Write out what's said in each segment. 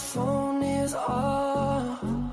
phone is off.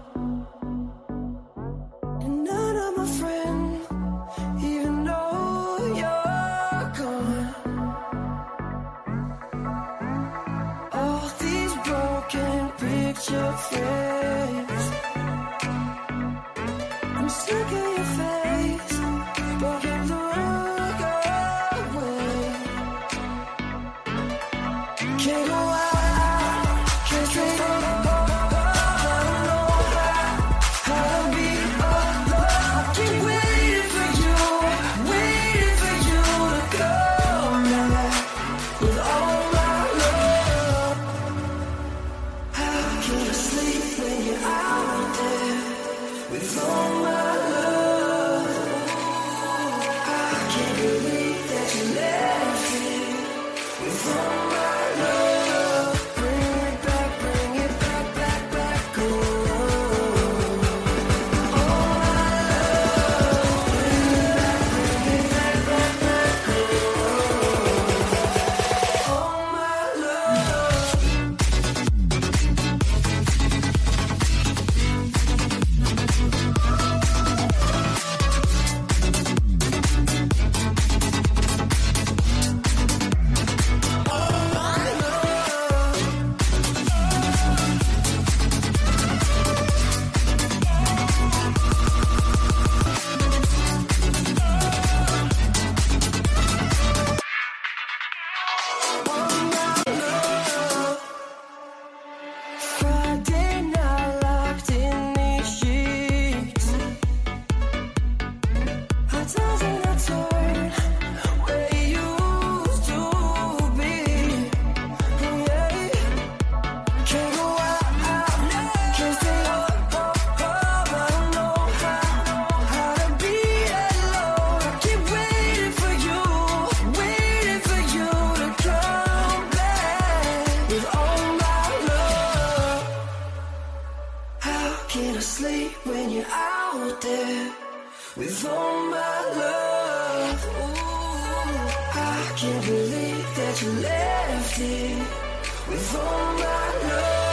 so much. out there with all my love. Ooh, I can't believe that you left here with all my love.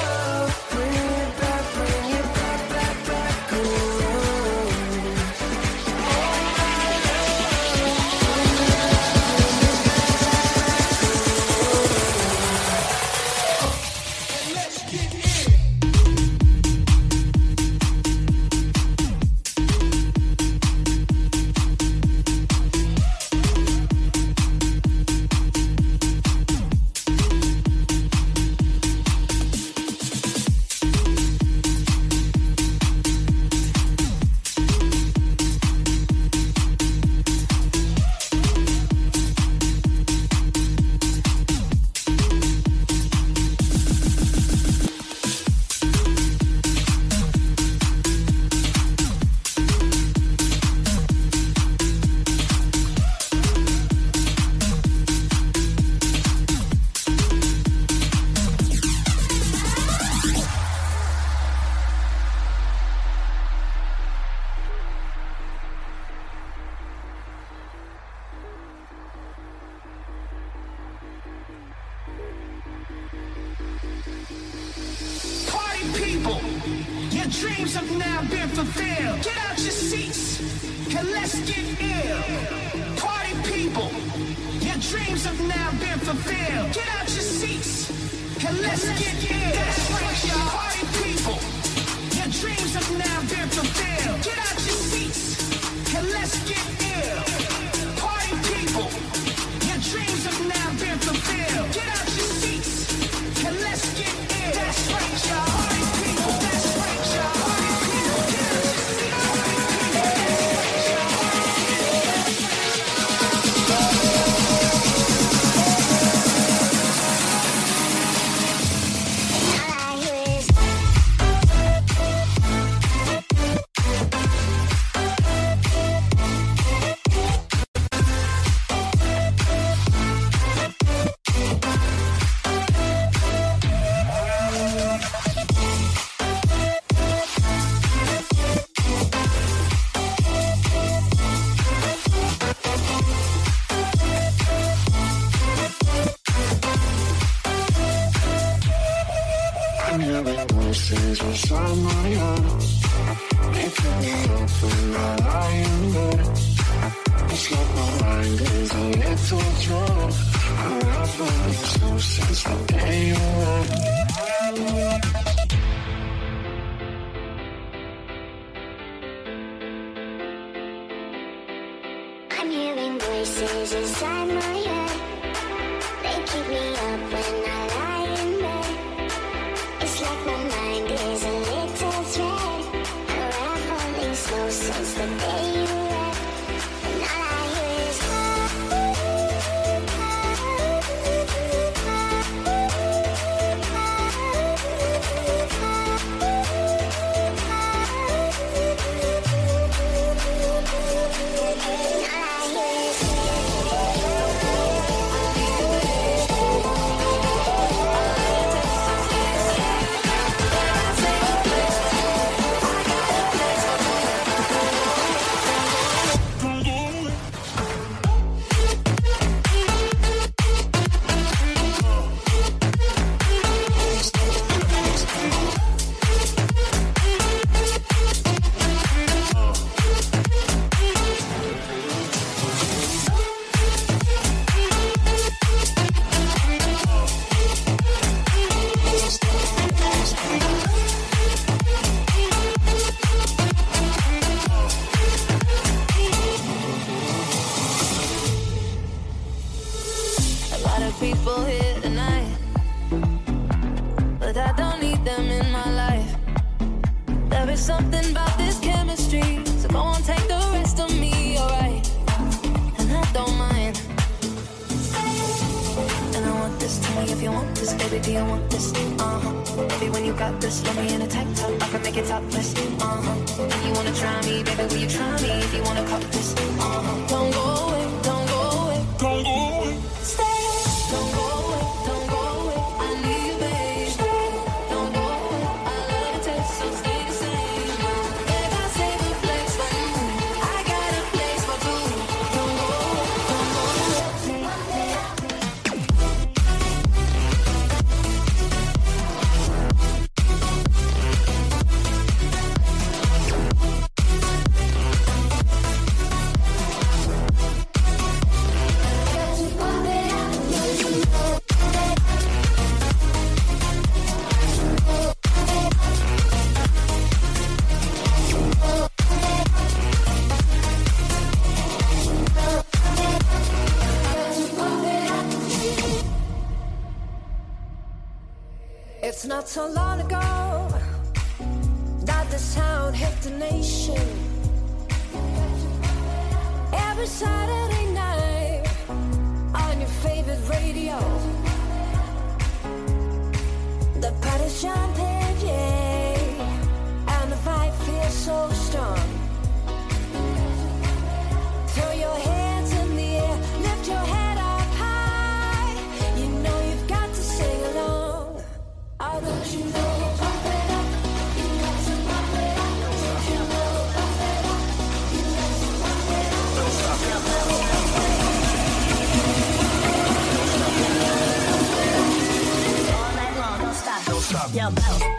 Your dreams have now been fulfilled. Get out your seats and let's, let's get, in. That's right, y'all. Party people. Your dreams have now been fulfilled. Get out like it's hot, listen, uh-huh. If you wanna try me, baby, will you try me? If you wanna call, this? uh-huh. Don't go not so long ago that the sound hit the nation. Every Saturday night on your favorite radio, the party's jumping, yeah, and the vibe feels so strong. your mouth.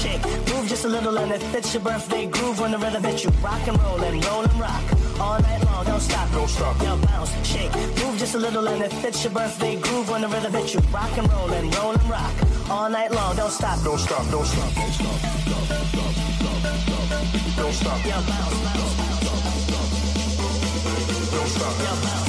shake. Move just a little and it fits your birthday groove on the rhythm that you rock and roll and roll and rock. All night long, don't stop. Don't stop. Now bounce, shake. Move just a little and it fits your birthday groove on the rhythm that you rock and roll and roll and rock. All night long, don't stop. Don't stop, don't stop, don't stop. Don't stop. Don't stop. Don't stop. Don't stop.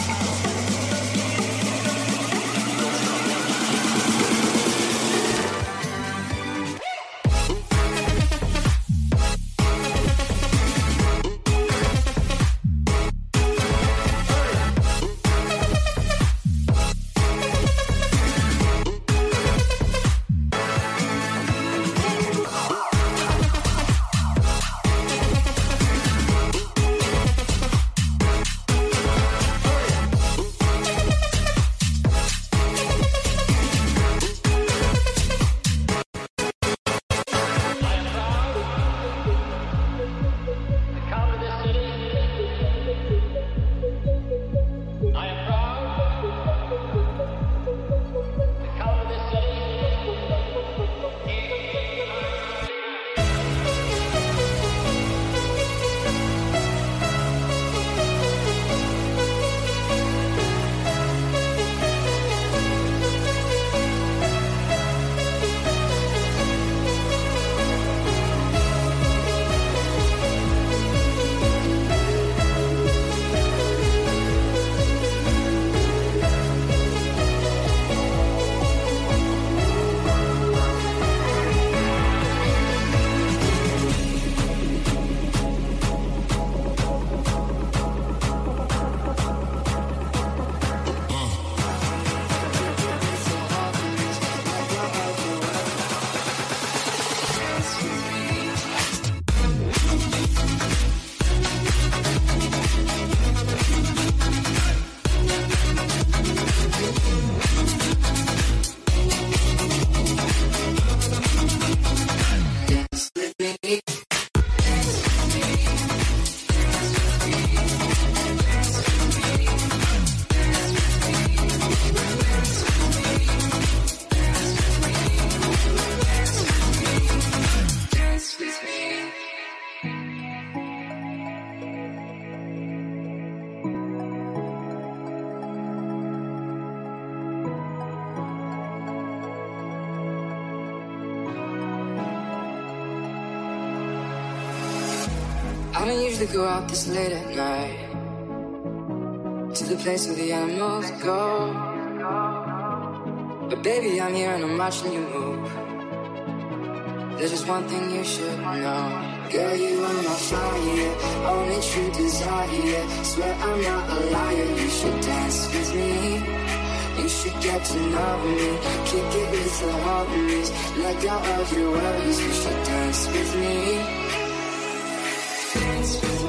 Go out this late at night to the place where the animals go. But baby, I'm here and I'm watching you move. There's just one thing you should know. Girl, you are my fire, only true desire. Swear I'm not a liar, you should dance with me. You should get to know me, kick it with the homies. Let go of your worries, you should dance with me. Dance with me.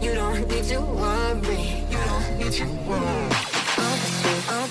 You don't need to worry. Worry. You don't